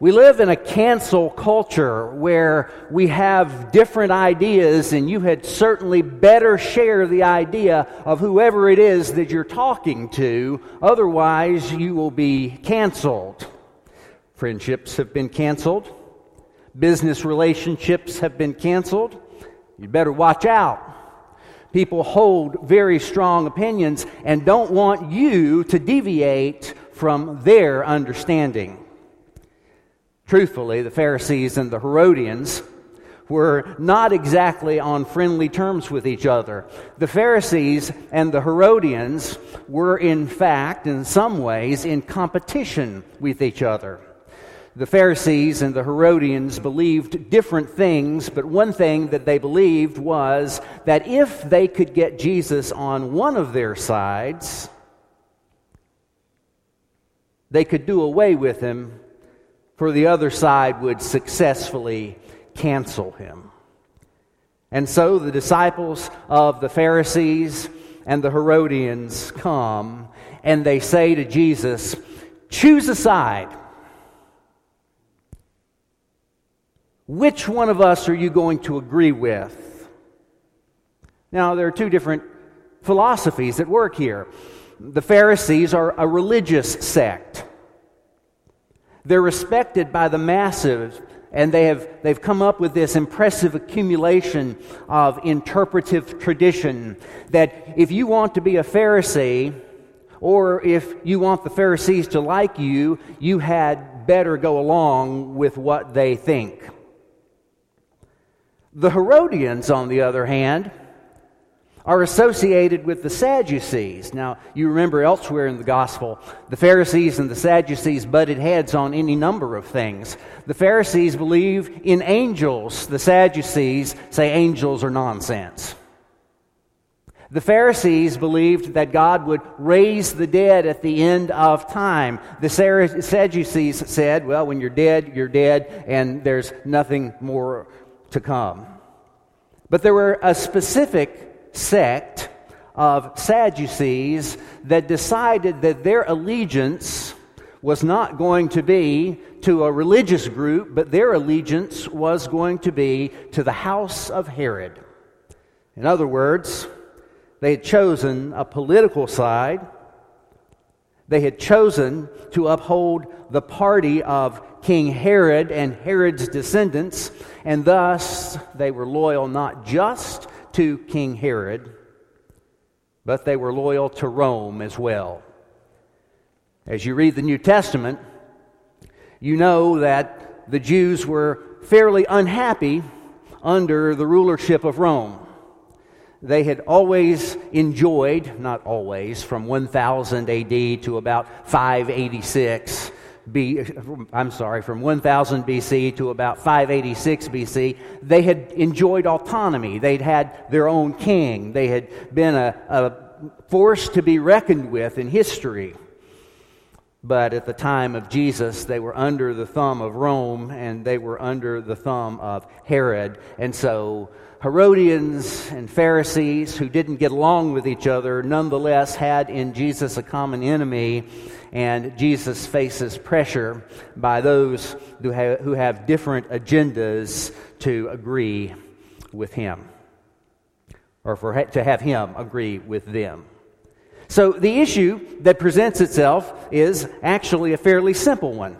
We live in a cancel culture where we have different ideas, and you had certainly better share the idea of whoever it is that you're talking to. Otherwise, you will be canceled. Friendships have been canceled, business relationships have been canceled. You better watch out. People hold very strong opinions and don't want you to deviate from their understanding. Truthfully, the Pharisees and the Herodians were not exactly on friendly terms with each other. The Pharisees and the Herodians were, in fact, in some ways, in competition with each other. The Pharisees and the Herodians believed different things, but one thing that they believed was that if they could get Jesus on one of their sides, they could do away with him for the other side would successfully cancel him. And so the disciples of the Pharisees and the Herodians come and they say to Jesus, Choose a side. Which one of us are you going to agree with? Now, there are two different philosophies at work here. The Pharisees are a religious sect. They're respected by the masses, and they have, they've come up with this impressive accumulation of interpretive tradition that if you want to be a Pharisee, or if you want the Pharisees to like you, you had better go along with what they think. The Herodians, on the other hand, are associated with the Sadducees. Now, you remember elsewhere in the gospel, the Pharisees and the Sadducees butted heads on any number of things. The Pharisees believe in angels, the Sadducees say angels are nonsense. The Pharisees believed that God would raise the dead at the end of time. The Sadducees said, well, when you're dead, you're dead, and there's nothing more to come. But there were a specific sect of Sadducees that decided that their allegiance was not going to be to a religious group, but their allegiance was going to be to the house of Herod. In other words, they had chosen a political side. They had chosen to uphold the party of King Herod and Herod's descendants, and thus they were loyal not just to King Herod, but they were loyal to Rome as well. As you read the New Testament, you know that the Jews were fairly unhappy under the rulership of Rome. They had always enjoyed, not always, from 1000 AD to about 586, B, I'm sorry, from 1000 BC to about 586 BC, they had enjoyed autonomy. They'd had their own king. They had been a, a force to be reckoned with in history. But at the time of Jesus, they were under the thumb of Rome and they were under the thumb of Herod. And so Herodians and Pharisees who didn't get along with each other nonetheless had in Jesus a common enemy and Jesus faces pressure by those who have, who have different agendas to agree with him, or for to have him agree with them. So the issue that presents itself is actually a fairly simple one.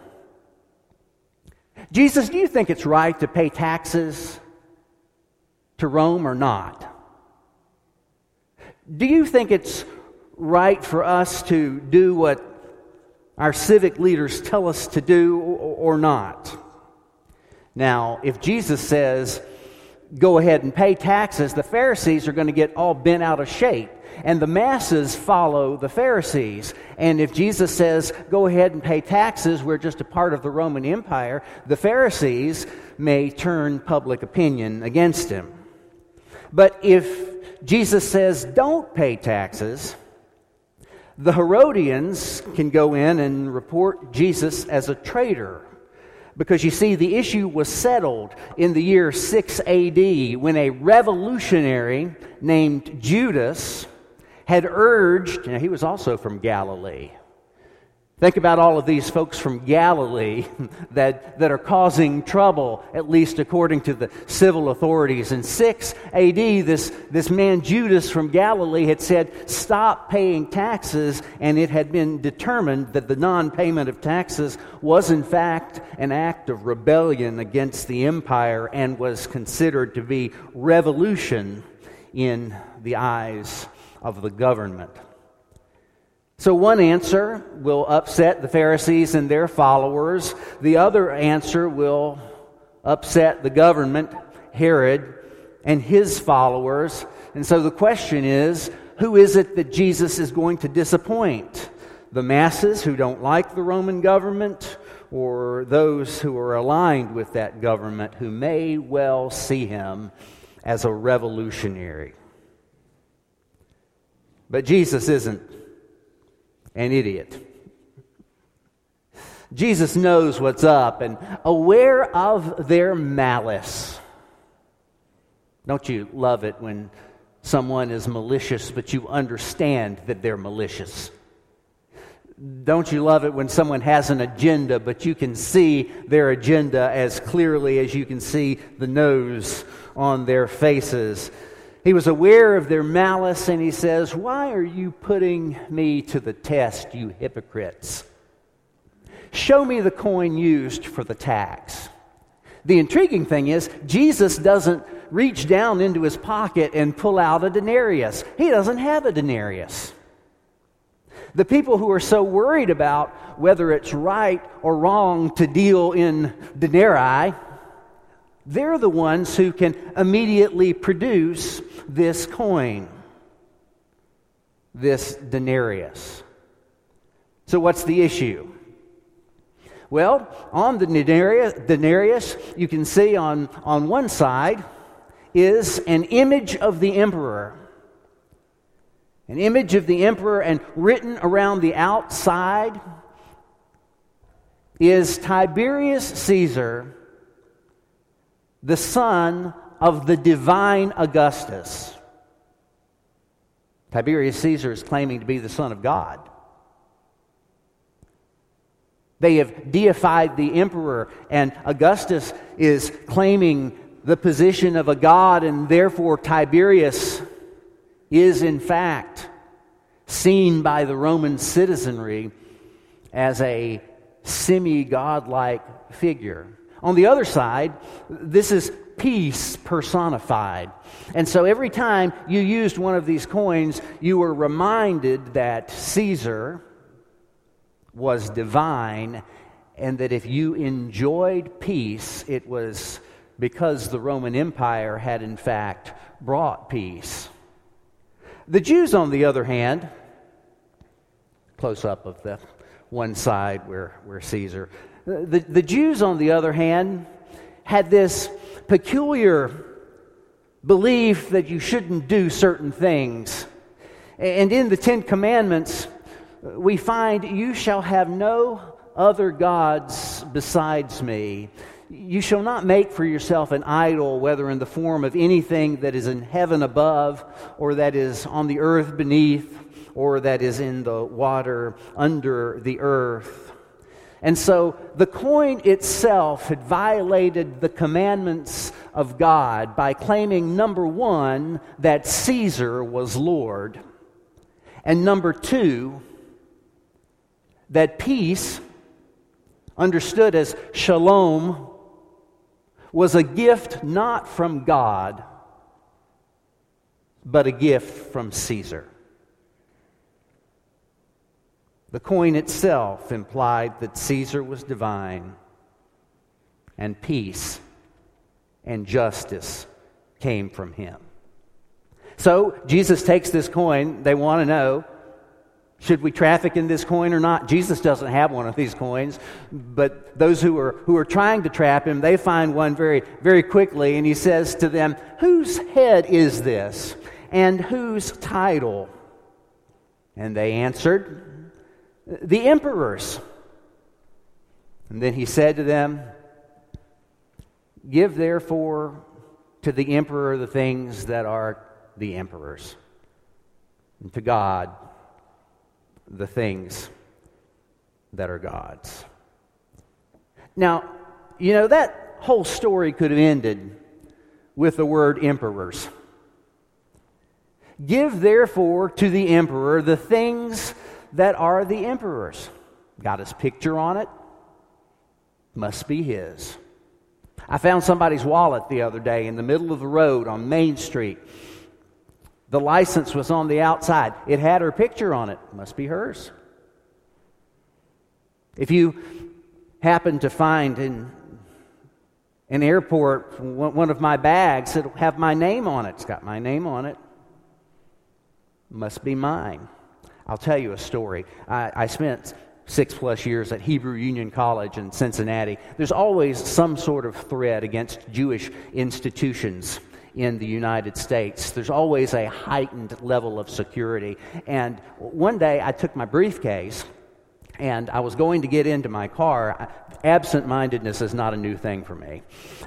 Jesus, do you think it's right to pay taxes to Rome or not? Do you think it's right for us to do what our civic leaders tell us to do or not. Now, if Jesus says, go ahead and pay taxes, the Pharisees are going to get all bent out of shape. And the masses follow the Pharisees. And if Jesus says, go ahead and pay taxes, we're just a part of the Roman Empire, the Pharisees may turn public opinion against him. But if Jesus says, don't pay taxes, the Herodians can go in and report Jesus as a traitor. Because you see, the issue was settled in the year 6 AD when a revolutionary named Judas had urged, know, he was also from Galilee. Think about all of these folks from Galilee that, that are causing trouble, at least according to the civil authorities. In 6 AD, this, this man Judas from Galilee had said, Stop paying taxes, and it had been determined that the non payment of taxes was, in fact, an act of rebellion against the empire and was considered to be revolution in the eyes of the government. So, one answer will upset the Pharisees and their followers. The other answer will upset the government, Herod, and his followers. And so the question is who is it that Jesus is going to disappoint? The masses who don't like the Roman government, or those who are aligned with that government who may well see him as a revolutionary? But Jesus isn't an idiot. Jesus knows what's up and aware of their malice. Don't you love it when someone is malicious, but you understand that they're malicious? Don't you love it when someone has an agenda, but you can see their agenda as clearly as you can see the nose on their faces? He was aware of their malice, and he says, Why are you putting me to the test, you hypocrites? Show me the coin used for the tax. The intriguing thing is, Jesus doesn't reach down into his pocket and pull out a denarius. He doesn't have a denarius. The people who are so worried about whether it's right or wrong to deal in denarii they're the ones who can immediately produce this coin, this denarius. So, what's the issue? Well, on the denarius, you can see on, on one side is an image of the emperor. An image of the emperor, and written around the outside is Tiberius Caesar the son of the divine Augustus. Tiberius Caesar is claiming to be the son of God. They have deified the emperor, and Augustus is claiming the position of a god, and therefore Tiberius is, in fact, seen by the Roman citizenry as a semi godlike figure. On the other side, this is peace personified. And so every time you used one of these coins, you were reminded that Caesar was divine and that if you enjoyed peace, it was because the Roman Empire had in fact brought peace. The Jews, on the other hand, close up of the one side where, where Caesar, the, the Jews, on the other hand, had this peculiar belief that you shouldn't do certain things. And in the Ten Commandments, we find, You shall have no other gods besides me. You shall not make for yourself an idol, whether in the form of anything that is in heaven above, or that is on the earth beneath, or that is in the water under the earth. And so the coin itself had violated the commandments of God by claiming, number one, that Caesar was Lord, and number two, that peace, understood as shalom, was a gift not from God, but a gift from Caesar. The coin itself implied that Caesar was divine, and peace and justice came from him. So Jesus takes this coin. They want to know should we traffic in this coin or not? Jesus doesn't have one of these coins, but those who are, who are trying to trap him, they find one very, very quickly, and he says to them, Whose head is this? And whose title? And they answered, the emperors. And then he said to them, Give therefore to the emperor the things that are the emperor's, and to God the things that are God's. Now, you know, that whole story could have ended with the word emperors. Give therefore to the emperor the things that are the emperor's. Got his picture on it? Must be his. I found somebody's wallet the other day in the middle of the road on Main Street. The license was on the outside. It had her picture on it. Must be hers. If you happen to find in an airport one of my bags that have my name on it, it's got my name on it. Must be mine. I'll tell you a story. I, I spent six plus years at Hebrew Union College in Cincinnati. There's always some sort of threat against Jewish institutions in the United States. There's always a heightened level of security. And one day I took my briefcase and I was going to get into my car. Absent mindedness is not a new thing for me.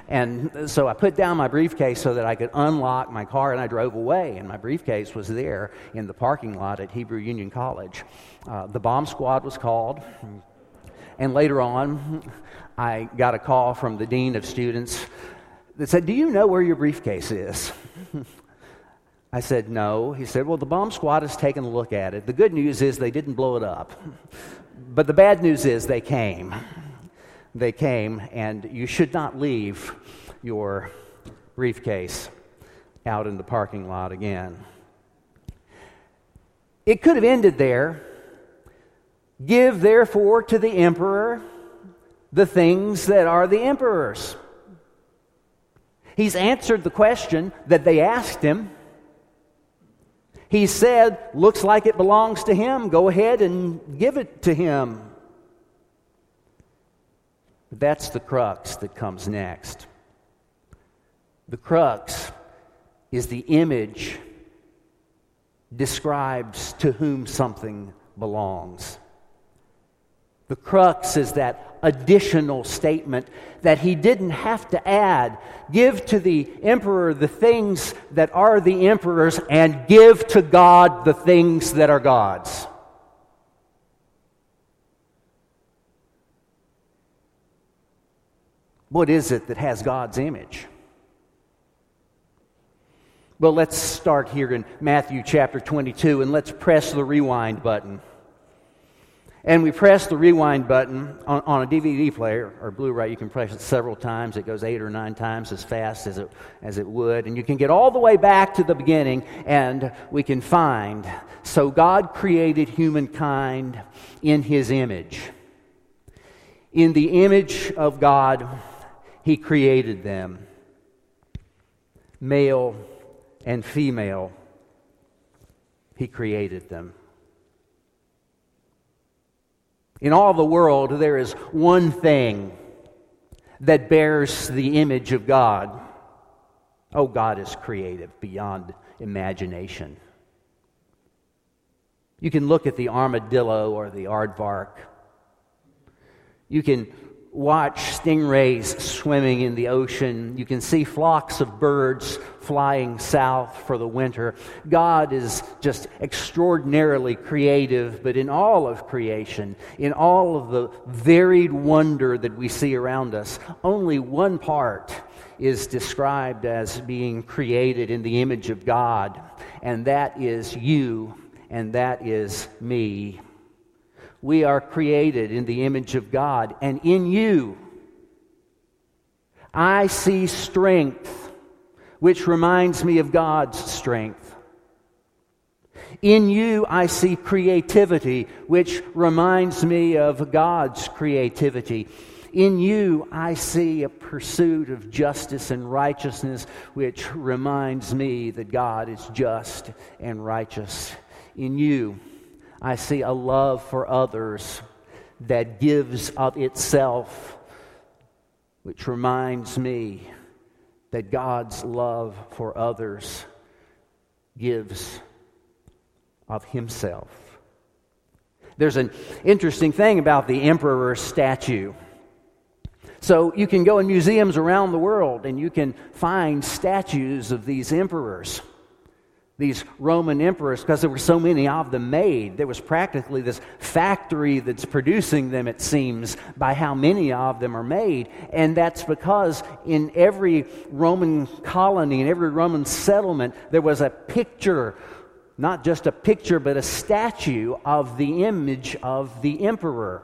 And so I put down my briefcase so that I could unlock my car and I drove away. And my briefcase was there in the parking lot at Hebrew Union College. Uh, the bomb squad was called. And later on, I got a call from the dean of students that said, Do you know where your briefcase is? I said, No. He said, Well, the bomb squad has taken a look at it. The good news is they didn't blow it up. But the bad news is they came. They came, and you should not leave your briefcase out in the parking lot again. It could have ended there. Give therefore to the emperor the things that are the emperor's. He's answered the question that they asked him. He said, Looks like it belongs to him. Go ahead and give it to him. That's the crux that comes next. The crux is the image describes to whom something belongs. The crux is that additional statement that he didn't have to add. Give to the emperor the things that are the emperor's, and give to God the things that are God's. What is it that has God's image? Well, let's start here in Matthew chapter 22 and let's press the rewind button and we press the rewind button on, on, a DVD player or Blu-ray. You can press it several times. It goes eight or nine times as fast as it, as it would. And you can get all the way back to the beginning and we can find. So God created humankind in his image. In the image of God, he created them. Male and female, he created them. In all the world, there is one thing that bears the image of God. Oh, God is creative beyond imagination. You can look at the armadillo or the aardvark. You can watch stingrays swimming in the ocean. You can see flocks of birds flying south for the winter. God is just extraordinarily creative, but in all of creation, in all of the varied wonder that we see around us, only one part is described as being created in the image of God, and that is you, and that is me we are created in the image of God. And in you, I see strength, which reminds me of God's strength. In you, I see creativity, which reminds me of God's creativity. In you, I see a pursuit of justice and righteousness, which reminds me that God is just and righteous. In you, I see a love for others that gives of itself, which reminds me that God's love for others gives of himself. There's an interesting thing about the emperor's statue. So you can go in museums around the world and you can find statues of these emperors. These Roman emperors, because there were so many of them made, there was practically this factory that's producing them, it seems, by how many of them are made. And that's because in every Roman colony, in every Roman settlement, there was a picture, not just a picture, but a statue of the image of the emperor.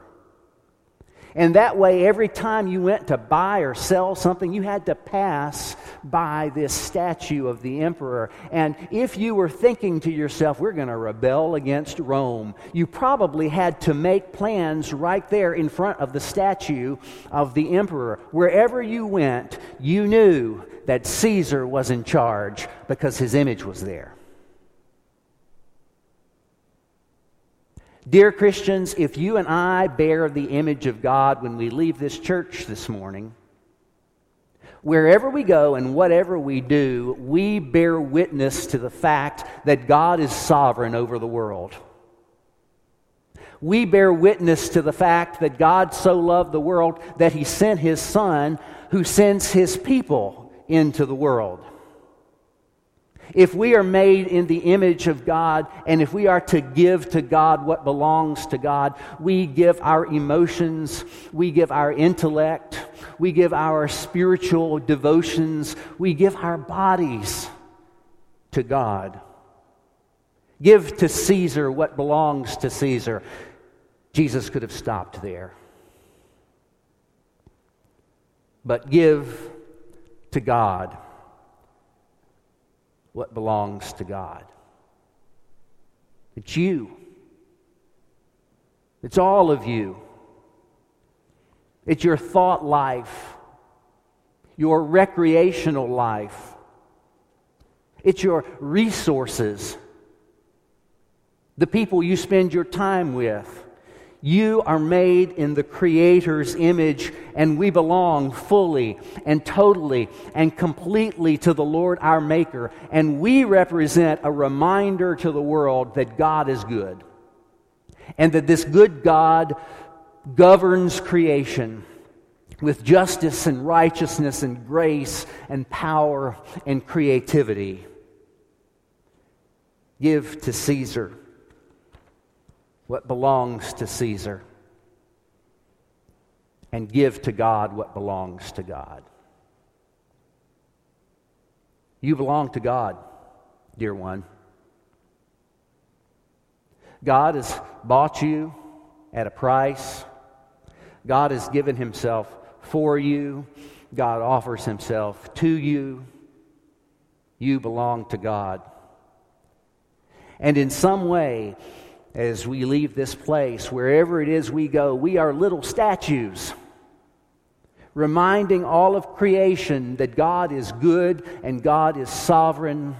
And that way, every time you went to buy or sell something, you had to pass by this statue of the emperor. And if you were thinking to yourself, we're going to rebel against Rome, you probably had to make plans right there in front of the statue of the emperor. Wherever you went, you knew that Caesar was in charge because his image was there. Dear Christians, if you and I bear the image of God when we leave this church this morning, wherever we go and whatever we do, we bear witness to the fact that God is sovereign over the world. We bear witness to the fact that God so loved the world that he sent his Son, who sends his people into the world. If we are made in the image of God, and if we are to give to God what belongs to God, we give our emotions, we give our intellect, we give our spiritual devotions, we give our bodies to God. Give to Caesar what belongs to Caesar. Jesus could have stopped there. But give to God what belongs to God. It's you. It's all of you. It's your thought life, your recreational life, it's your resources, the people you spend your time with. You are made in the Creator's image, and we belong fully and totally and completely to the Lord our Maker. And we represent a reminder to the world that God is good, and that this good God governs creation with justice and righteousness and grace and power and creativity. Give to Caesar what belongs to Caesar and give to God what belongs to God. You belong to God, dear one. God has bought you at a price. God has given himself for you. God offers himself to you. You belong to God. And in some way, as we leave this place, wherever it is we go, we are little statues, reminding all of creation that God is good and God is sovereign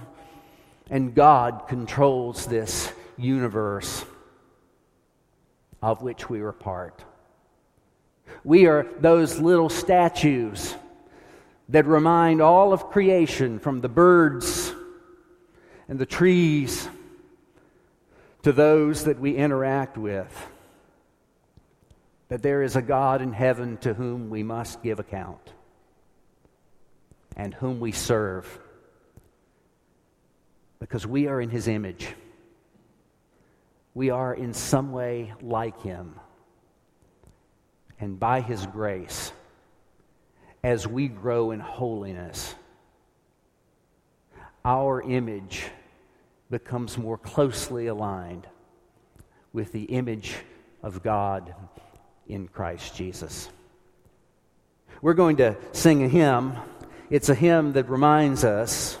and God controls this universe of which we are part. We are those little statues that remind all of creation, from the birds and the trees to those that we interact with that there is a God in heaven to whom we must give account and whom we serve because we are in his image. We are in some way like him. And by his grace, as we grow in holiness, our image becomes more closely aligned with the image of God in Christ Jesus. We're going to sing a hymn. It's a hymn that reminds us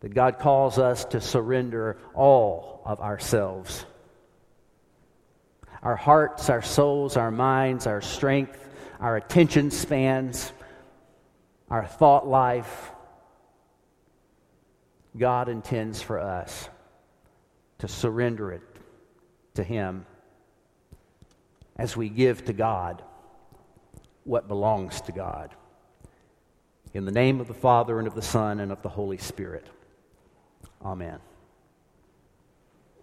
that God calls us to surrender all of ourselves our hearts, our souls, our minds, our strength, our attention spans, our thought life God intends for us to surrender it to Him as we give to God what belongs to God. In the name of the Father, and of the Son, and of the Holy Spirit. Amen.